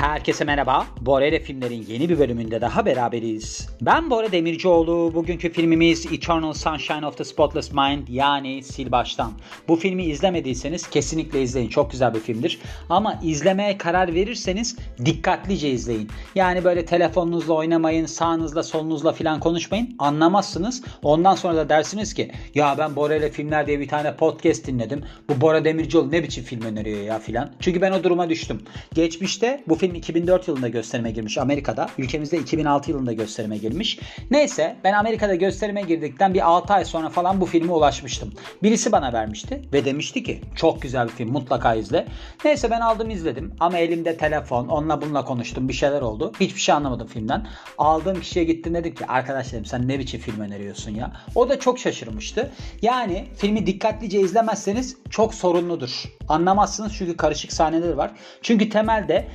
Herkese merhaba. Bora ile filmlerin yeni bir bölümünde daha beraberiz. Ben Bora Demircioğlu. Bugünkü filmimiz Eternal Sunshine of the Spotless Mind yani Sil Baştan. Bu filmi izlemediyseniz kesinlikle izleyin. Çok güzel bir filmdir. Ama izlemeye karar verirseniz dikkatlice izleyin. Yani böyle telefonunuzla oynamayın, sağınızla solunuzla falan konuşmayın. Anlamazsınız. Ondan sonra da dersiniz ki ya ben Bora ile filmler diye bir tane podcast dinledim. Bu Bora Demircioğlu ne biçim film öneriyor ya filan. Çünkü ben o duruma düştüm. Geçmişte bu film 2004 yılında gösterime girmiş Amerika'da. Ülkemizde 2006 yılında gösterime girmiş. Neyse ben Amerika'da gösterime girdikten bir 6 ay sonra falan bu filme ulaşmıştım. Birisi bana vermişti ve demişti ki çok güzel bir film mutlaka izle. Neyse ben aldım izledim ama elimde telefon onunla bununla konuştum bir şeyler oldu. Hiçbir şey anlamadım filmden. Aldığım kişiye gittim dedim ki arkadaşlarım sen ne biçim film öneriyorsun ya. O da çok şaşırmıştı. Yani filmi dikkatlice izlemezseniz çok sorunludur. Anlamazsınız çünkü karışık sahneler var. Çünkü temelde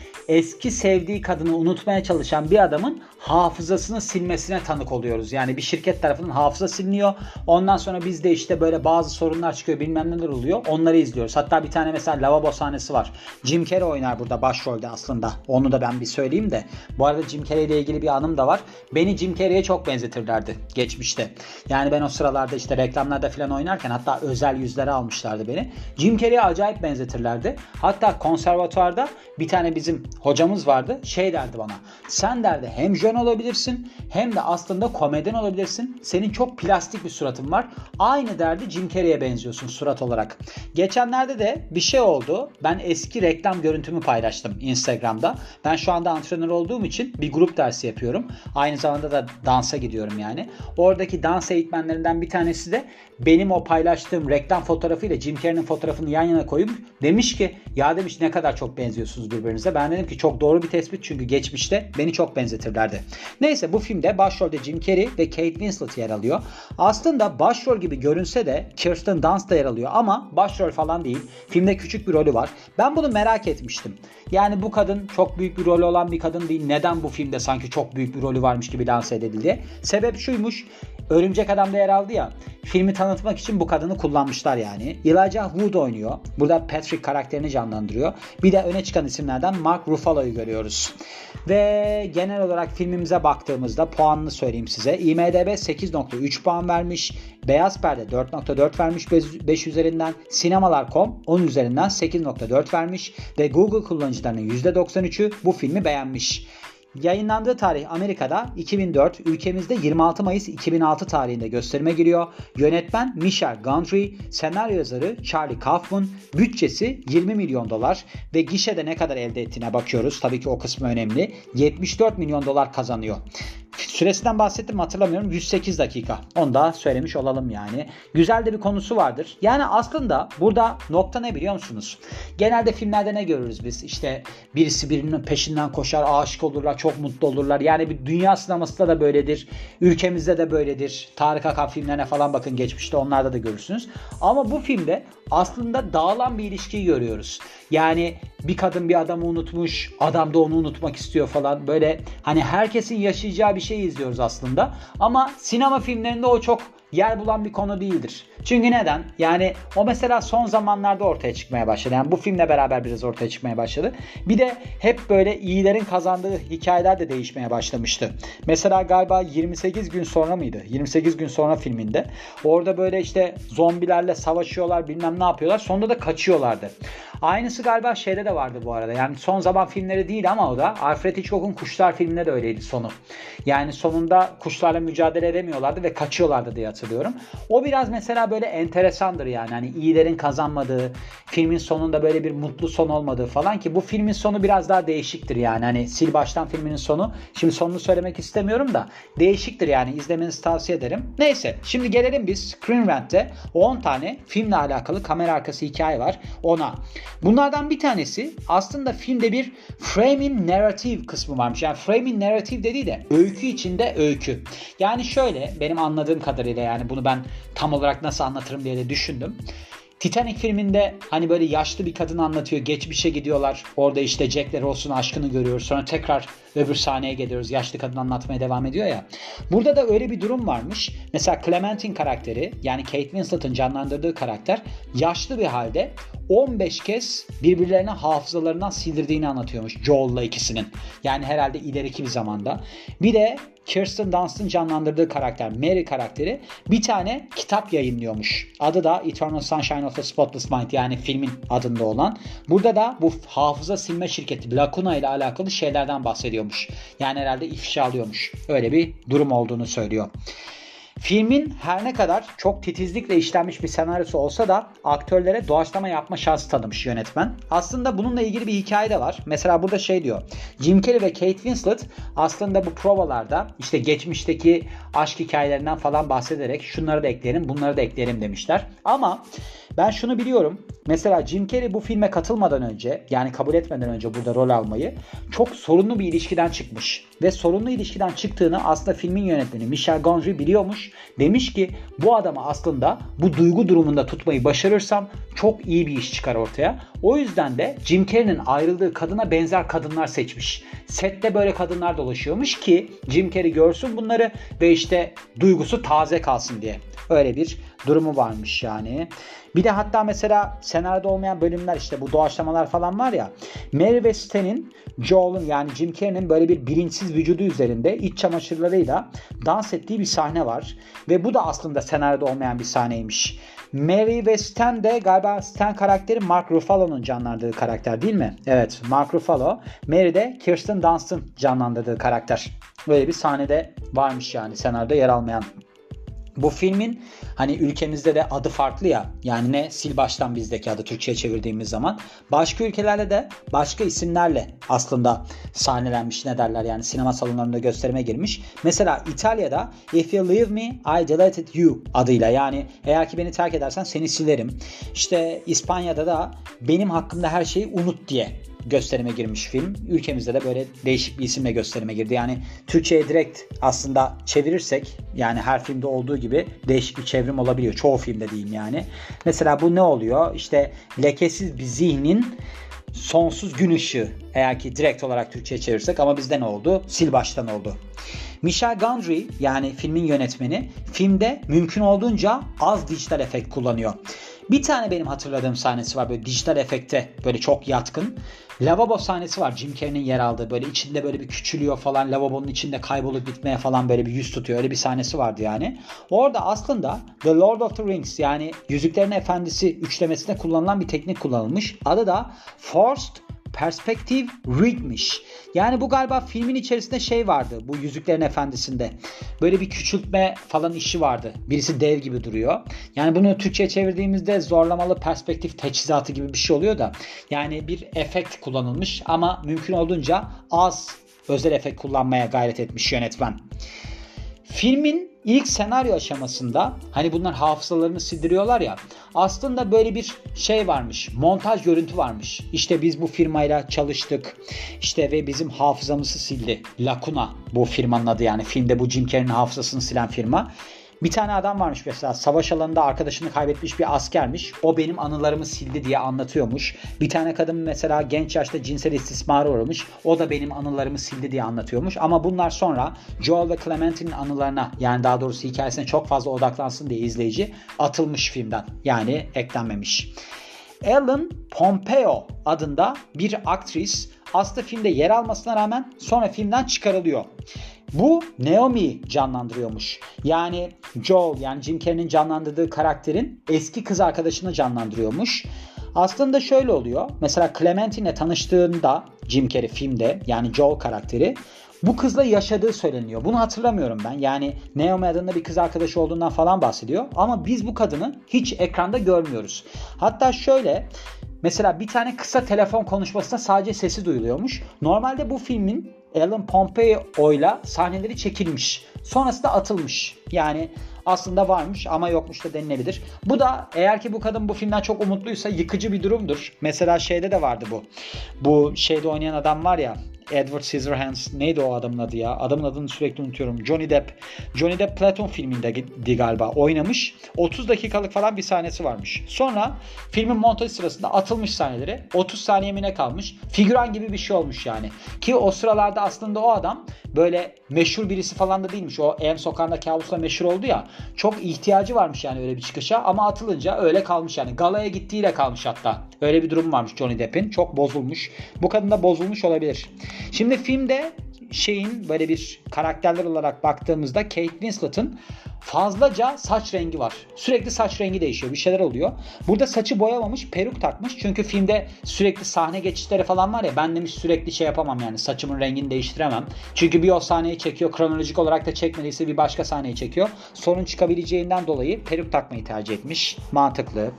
eski sevdiği kadını unutmaya çalışan bir adamın hafızasını silmesine tanık oluyoruz. Yani bir şirket tarafından hafıza siliniyor. Ondan sonra biz de işte böyle bazı sorunlar çıkıyor bilmem neler oluyor. Onları izliyoruz. Hatta bir tane mesela lavabo sahnesi var. Jim Carrey oynar burada başrolde aslında. Onu da ben bir söyleyeyim de. Bu arada Jim Carrey ile ilgili bir anım da var. Beni Jim Carrey'e çok benzetirlerdi geçmişte. Yani ben o sıralarda işte reklamlarda falan oynarken hatta özel yüzlere almışlardı beni. Jim Carrey'e acayip benzetirlerdi. Hatta konservatuvarda bir tane bizim hocamız vardı. Şey derdi bana. Sen derdi hem jön olabilirsin hem de aslında komedyen olabilirsin. Senin çok plastik bir suratın var. Aynı derdi Jim Carrey'e benziyorsun surat olarak. Geçenlerde de bir şey oldu. Ben eski reklam görüntümü paylaştım Instagram'da. Ben şu anda antrenör olduğum için bir grup dersi yapıyorum. Aynı zamanda da dansa gidiyorum yani. Oradaki dans eğitmenlerinden bir tanesi de benim o paylaştığım reklam fotoğrafıyla Jim Carrey'nin fotoğrafını yan yana koyup demiş ki ya demiş ne kadar çok benziyorsunuz birbirinize. Ben dedim ki çok doğru bir tespit çünkü geçmişte beni çok benzetirlerdi. Neyse bu filmde başrolde Jim Carrey ve Kate Winslet yer alıyor. Aslında başrol gibi görünse de Kirsten Dunst da yer alıyor ama başrol falan değil. Filmde küçük bir rolü var. Ben bunu merak etmiştim. Yani bu kadın çok büyük bir rolü olan bir kadın değil. Neden bu filmde sanki çok büyük bir rolü varmış gibi lanse edildi? Sebep şuymuş. Örümcek Adam'da yer aldı ya. Filmi tanıtmak için bu kadını kullanmışlar yani. Elijah Wood oynuyor. Burada Patrick karakterini canlandırıyor. Bir de öne çıkan isimlerden Mark Ruffalo'yu görüyoruz. Ve genel olarak filmimize baktığımızda puanını söyleyeyim size. IMDB 8.3 puan vermiş. Beyaz Perde 4.4 vermiş 5 üzerinden. Sinemalar.com 10 üzerinden 8.4 vermiş. Ve Google kullanıcılarının %93'ü bu filmi beğenmiş. Yayınlandığı tarih Amerika'da 2004, ülkemizde 26 Mayıs 2006 tarihinde gösterime giriyor. Yönetmen Michel Gondry, senaryo yazarı Charlie Kaufman, bütçesi 20 milyon dolar ve gişede ne kadar elde ettiğine bakıyoruz. Tabii ki o kısmı önemli. 74 milyon dolar kazanıyor. Süresinden bahsettim hatırlamıyorum. 108 dakika. Onu da söylemiş olalım yani. Güzel de bir konusu vardır. Yani aslında burada nokta ne biliyor musunuz? Genelde filmlerde ne görürüz biz? İşte birisi birinin peşinden koşar, aşık olurlar, çok mutlu olurlar. Yani bir dünya sinemasında da böyledir. Ülkemizde de böyledir. Tarık Akan filmlerine falan bakın geçmişte onlarda da görürsünüz. Ama bu filmde aslında dağılan bir ilişkiyi görüyoruz. Yani bir kadın bir adamı unutmuş, adam da onu unutmak istiyor falan. Böyle hani herkesin yaşayacağı bir şey izliyoruz aslında. Ama sinema filmlerinde o çok yer bulan bir konu değildir. Çünkü neden? Yani o mesela son zamanlarda ortaya çıkmaya başladı. Yani bu filmle beraber biraz ortaya çıkmaya başladı. Bir de hep böyle iyilerin kazandığı hikayeler de değişmeye başlamıştı. Mesela galiba 28 gün sonra mıydı? 28 gün sonra filminde. Orada böyle işte zombilerle savaşıyorlar bilmem ne yapıyorlar. Sonunda da kaçıyorlardı. Aynısı galiba şeyde de vardı bu arada. Yani son zaman filmleri değil ama o da Alfred Hitchcock'un Kuşlar filminde de öyleydi sonu. Yani sonunda kuşlarla mücadele edemiyorlardı ve kaçıyorlardı diye hatırlıyorum. O biraz mesela böyle enteresandır yani. Hani iyilerin kazanmadığı, filmin sonunda böyle bir mutlu son olmadığı falan ki bu filmin sonu biraz daha değişiktir yani. Hani sil baştan filminin sonu. Şimdi sonunu söylemek istemiyorum da değişiktir yani. izlemenizi tavsiye ederim. Neyse şimdi gelelim biz Screen Rant'te 10 tane filmle alakalı kamera arkası hikaye var. Ona. Bunlardan bir tanesi aslında filmde bir framing narrative kısmı varmış. Yani framing narrative dediği de öykü içinde öykü. Yani şöyle benim anladığım kadarıyla yani bunu ben tam olarak nasıl anlatırım diye de düşündüm. Titanic filminde hani böyle yaşlı bir kadın anlatıyor. Geçmişe gidiyorlar. Orada işte Jack Rose'un aşkını görüyoruz. Sonra tekrar öbür sahneye geliyoruz. Yaşlı kadın anlatmaya devam ediyor ya. Burada da öyle bir durum varmış. Mesela Clementine karakteri yani Kate Winslet'ın canlandırdığı karakter yaşlı bir halde 15 kez birbirlerine hafızalarından sildirdiğini anlatıyormuş Joel'la ikisinin. Yani herhalde ileriki bir zamanda. Bir de Kirsten Dunst'ın canlandırdığı karakter Mary karakteri bir tane kitap yayınlıyormuş. Adı da Eternal Sunshine of the Spotless Mind yani filmin adında olan. Burada da bu hafıza silme şirketi Lacuna ile alakalı şeylerden bahsediyormuş. Yani herhalde ifşa alıyormuş. Öyle bir durum olduğunu söylüyor. Filmin her ne kadar çok titizlikle işlenmiş bir senaryosu olsa da aktörlere doğaçlama yapma şansı tanımış yönetmen. Aslında bununla ilgili bir hikaye de var. Mesela burada şey diyor. Jim Carrey ve Kate Winslet aslında bu provalarda işte geçmişteki aşk hikayelerinden falan bahsederek şunları da ekleyelim bunları da ekleyelim demişler. Ama ben şunu biliyorum. Mesela Jim Carrey bu filme katılmadan önce yani kabul etmeden önce burada rol almayı çok sorunlu bir ilişkiden çıkmış. Ve sorunlu ilişkiden çıktığını aslında filmin yönetmeni Michel Gondry biliyormuş. Demiş ki bu adamı aslında bu duygu durumunda tutmayı başarırsam çok iyi bir iş çıkar ortaya. O yüzden de Jim Carrey'nin ayrıldığı kadına benzer kadınlar seçmiş. Sette böyle kadınlar dolaşıyormuş ki Jim Carrey görsün bunları ve işte duygusu taze kalsın diye. Öyle bir durumu varmış yani. Bir de hatta mesela senaryoda olmayan bölümler işte bu doğaçlamalar falan var ya. Mary ve Stan'in Joel'un yani Jim Carrey'nin böyle bir bilinçsiz vücudu üzerinde iç çamaşırlarıyla dans ettiği bir sahne var. Ve bu da aslında senaryoda olmayan bir sahneymiş. Mary ve Stan de galiba Stan karakteri Mark Ruffalo'nun canlandırdığı karakter değil mi? Evet Mark Ruffalo. Mary de Kirsten Dunst'ın canlandırdığı karakter. Böyle bir sahnede varmış yani senaryoda yer almayan bu filmin hani ülkemizde de adı farklı ya. Yani ne sil baştan bizdeki adı Türkçe'ye çevirdiğimiz zaman. Başka ülkelerde de başka isimlerle aslında sahnelenmiş ne derler yani sinema salonlarında gösterime girmiş. Mesela İtalya'da If You Leave Me I Deleted You adıyla yani eğer ki beni terk edersen seni silerim. İşte İspanya'da da benim hakkımda her şeyi unut diye gösterime girmiş film. Ülkemizde de böyle değişik bir isimle gösterime girdi. Yani Türkçe'ye direkt aslında çevirirsek yani her filmde olduğu gibi değişik bir çevrim olabiliyor. Çoğu filmde diyeyim yani. Mesela bu ne oluyor? İşte lekesiz bir zihnin sonsuz gün ışığı eğer ki direkt olarak Türkçe'ye çevirirsek ama bizde ne oldu? Sil baştan oldu. Michel Gondry yani filmin yönetmeni filmde mümkün olduğunca az dijital efekt kullanıyor. Bir tane benim hatırladığım sahnesi var böyle dijital efekte böyle çok yatkın. Lavabo sahnesi var Jim Carrey'nin yer aldığı böyle içinde böyle bir küçülüyor falan lavabonun içinde kaybolup gitmeye falan böyle bir yüz tutuyor öyle bir sahnesi vardı yani. Orada aslında The Lord of the Rings yani Yüzüklerin Efendisi üçlemesinde kullanılan bir teknik kullanılmış. Adı da Forced Perspektif Rig'miş. Yani bu galiba filmin içerisinde şey vardı bu Yüzüklerin Efendisi'nde. Böyle bir küçültme falan işi vardı. Birisi dev gibi duruyor. Yani bunu Türkçe'ye çevirdiğimizde zorlamalı perspektif teçhizatı gibi bir şey oluyor da. Yani bir efekt kullanılmış ama mümkün olduğunca az özel efekt kullanmaya gayret etmiş yönetmen. Filmin ilk senaryo aşamasında hani bunlar hafızalarını sildiriyorlar ya aslında böyle bir şey varmış montaj görüntü varmış. İşte biz bu firmayla çalıştık işte ve bizim hafızamızı sildi. Lacuna bu firmanın adı yani filmde bu Jim Carrey'nin hafızasını silen firma bir tane adam varmış mesela savaş alanında arkadaşını kaybetmiş bir askermiş. O benim anılarımı sildi diye anlatıyormuş. Bir tane kadın mesela genç yaşta cinsel istismara uğramış. O da benim anılarımı sildi diye anlatıyormuş. Ama bunlar sonra Joel ve Clementine'in anılarına yani daha doğrusu hikayesine çok fazla odaklansın diye izleyici atılmış filmden. Yani eklenmemiş. Ellen Pompeo adında bir aktris aslında filmde yer almasına rağmen sonra filmden çıkarılıyor. Bu Naomi canlandırıyormuş. Yani Joel yani Jim Carrey'nin canlandırdığı karakterin eski kız arkadaşını canlandırıyormuş. Aslında şöyle oluyor. Mesela Clementine tanıştığında Jim Carrey filmde yani Joel karakteri bu kızla yaşadığı söyleniyor. Bunu hatırlamıyorum ben. Yani Naomi adında bir kız arkadaşı olduğundan falan bahsediyor. Ama biz bu kadını hiç ekranda görmüyoruz. Hatta şöyle Mesela bir tane kısa telefon konuşmasında sadece sesi duyuluyormuş. Normalde bu filmin Ellen Pompeo ile sahneleri çekilmiş. Sonrasında atılmış. Yani aslında varmış ama yokmuş da denilebilir. Bu da eğer ki bu kadın bu filmden çok umutluysa yıkıcı bir durumdur. Mesela şeyde de vardı bu. Bu şeyde oynayan adam var ya Edward Scissorhands neydi o adamın adı ya? Adamın adını sürekli unutuyorum. Johnny Depp. Johnny Depp Platon filmindeydi galiba oynamış. 30 dakikalık falan bir sahnesi varmış. Sonra filmin montaj sırasında atılmış sahneleri 30 saniye mi ne kalmış? Figüran gibi bir şey olmuş yani. Ki o sıralarda aslında o adam böyle meşhur birisi falan da değilmiş. O Ev Sokağı'nda kabusla meşhur oldu ya. Çok ihtiyacı varmış yani öyle bir çıkışa ama atılınca öyle kalmış yani. Galaya gittiğiyle kalmış hatta. Öyle bir durum varmış Johnny Depp'in. Çok bozulmuş. Bu kadın da bozulmuş olabilir. Şimdi filmde şeyin böyle bir karakterler olarak baktığımızda Kate Winslet'ın fazlaca saç rengi var. Sürekli saç rengi değişiyor. Bir şeyler oluyor. Burada saçı boyamamış, peruk takmış. Çünkü filmde sürekli sahne geçişleri falan var ya ben demiş sürekli şey yapamam yani saçımın rengini değiştiremem. Çünkü bir o sahneyi çekiyor. Kronolojik olarak da çekmediyse bir başka sahneyi çekiyor. Sorun çıkabileceğinden dolayı peruk takmayı tercih etmiş. Mantıklı.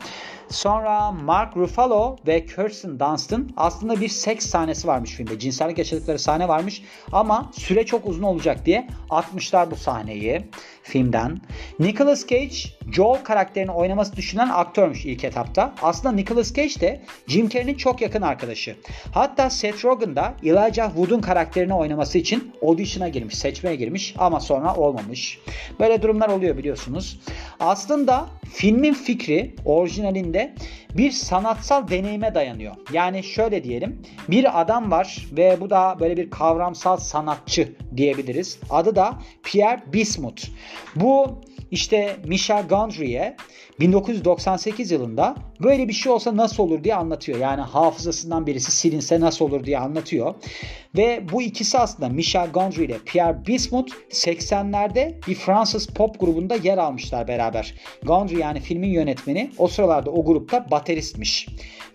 Sonra Mark Ruffalo ve Kirsten Dunstan aslında bir seks sahnesi varmış filmde. Cinsellik yaşadıkları sahne varmış ama süre çok uzun olacak diye atmışlar bu sahneyi filmden. Nicolas Cage Joel karakterini oynaması düşünen aktörmüş ilk etapta. Aslında Nicolas Cage de Jim Carrey'nin çok yakın arkadaşı. Hatta Seth Rogen da Elijah Wood'un karakterini oynaması için audition'a girmiş, seçmeye girmiş ama sonra olmamış. Böyle durumlar oluyor biliyorsunuz. Aslında filmin fikri orijinalinde bir sanatsal deneyime dayanıyor. Yani şöyle diyelim bir adam var ve bu da böyle bir kavramsal sanatçı diyebiliriz. Adı da Pierre Bismuth. Bu işte Michel Gondry'e 1998 yılında böyle bir şey olsa nasıl olur diye anlatıyor. Yani hafızasından birisi silinse nasıl olur diye anlatıyor. Ve bu ikisi aslında Michel Gondry ile Pierre Bismuth 80'lerde bir Fransız pop grubunda yer almışlar beraber. Gondry yani filmin yönetmeni o sıralarda o grupta bateristmiş.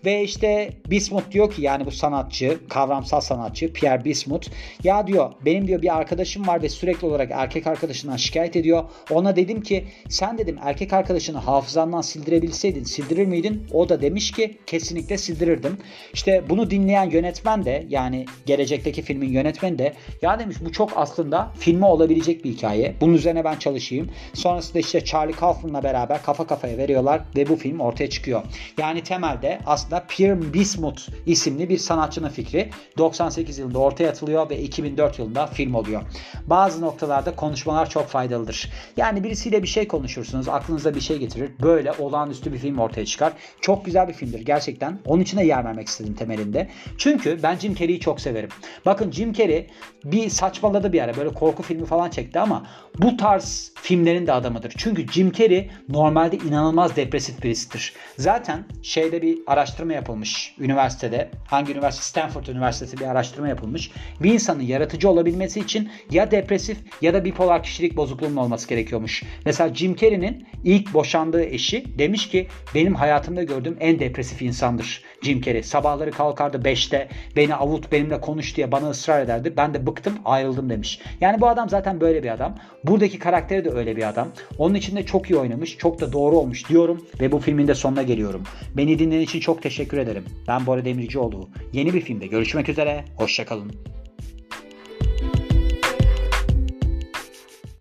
Ve işte Bismuth diyor ki yani bu sanatçı, kavramsal sanatçı Pierre Bismuth ya diyor benim diyor bir arkadaşım var ve sürekli olarak erkek arkadaşından şikayet ediyor. Ona dedim ki sen dedim erkek arkadaşını hafızandan sildirebilseydin sildirir miydin? O da demiş ki kesinlikle sildirirdim. İşte bunu dinleyen yönetmen de yani gelecekteki filmin yönetmeni de ya demiş bu çok aslında filmi olabilecek bir hikaye. Bunun üzerine ben çalışayım. Sonrasında işte Charlie Kaufman'la beraber kafa kafaya veriyorlar ve bu film ortaya çıkıyor. Yani temelde aslında Pierre Bismuth isimli bir sanatçının fikri 98 yılında ortaya atılıyor ve 2004 yılında film oluyor. Bazı noktalarda konuşmalar çok faydalıdır. Yani birisiyle bir şey konuşursunuz, aklınıza bir şey getirir. Böyle olağanüstü bir film ortaya çıkar. Çok güzel bir filmdir gerçekten. Onun için de yer vermek istedim temelinde. Çünkü ben Jim Carrey'i çok severim. Bakın Jim Carrey bir saçmaladı bir ara böyle korku filmi falan çekti ama bu tarz filmlerin de adamıdır. Çünkü Jim Carrey normalde inanılmaz depresif birisidir. Zaten şeyde bir araştırma yapılmış üniversitede. Hangi üniversite? Stanford Üniversitesi bir araştırma yapılmış. Bir insanın yaratıcı olabilmesi için ya depresif ya da bipolar kişilik bozukluğunun olması gerekiyormuş. Mesela Jim Carrey'nin ilk boşandığı eşi demiş ki benim hayatımda gördüğüm en depresif insandır Jim Carrey. Sabahları kalkardı 5'te beni avut benimle konuş diye bana ısrar ederdi. Ben de bıktım ayrıldım demiş. Yani bu adam zaten böyle bir adam. Buradaki karakteri de öyle bir adam. Onun için de çok iyi oynamış. Çok da doğru olmuş diyorum. Ve bu filmin de sonuna geliyorum. Beni dinlediğiniz için çok teşekkür ederim. Ben Bora Demircioğlu. Yeni bir filmde görüşmek üzere. Hoşçakalın.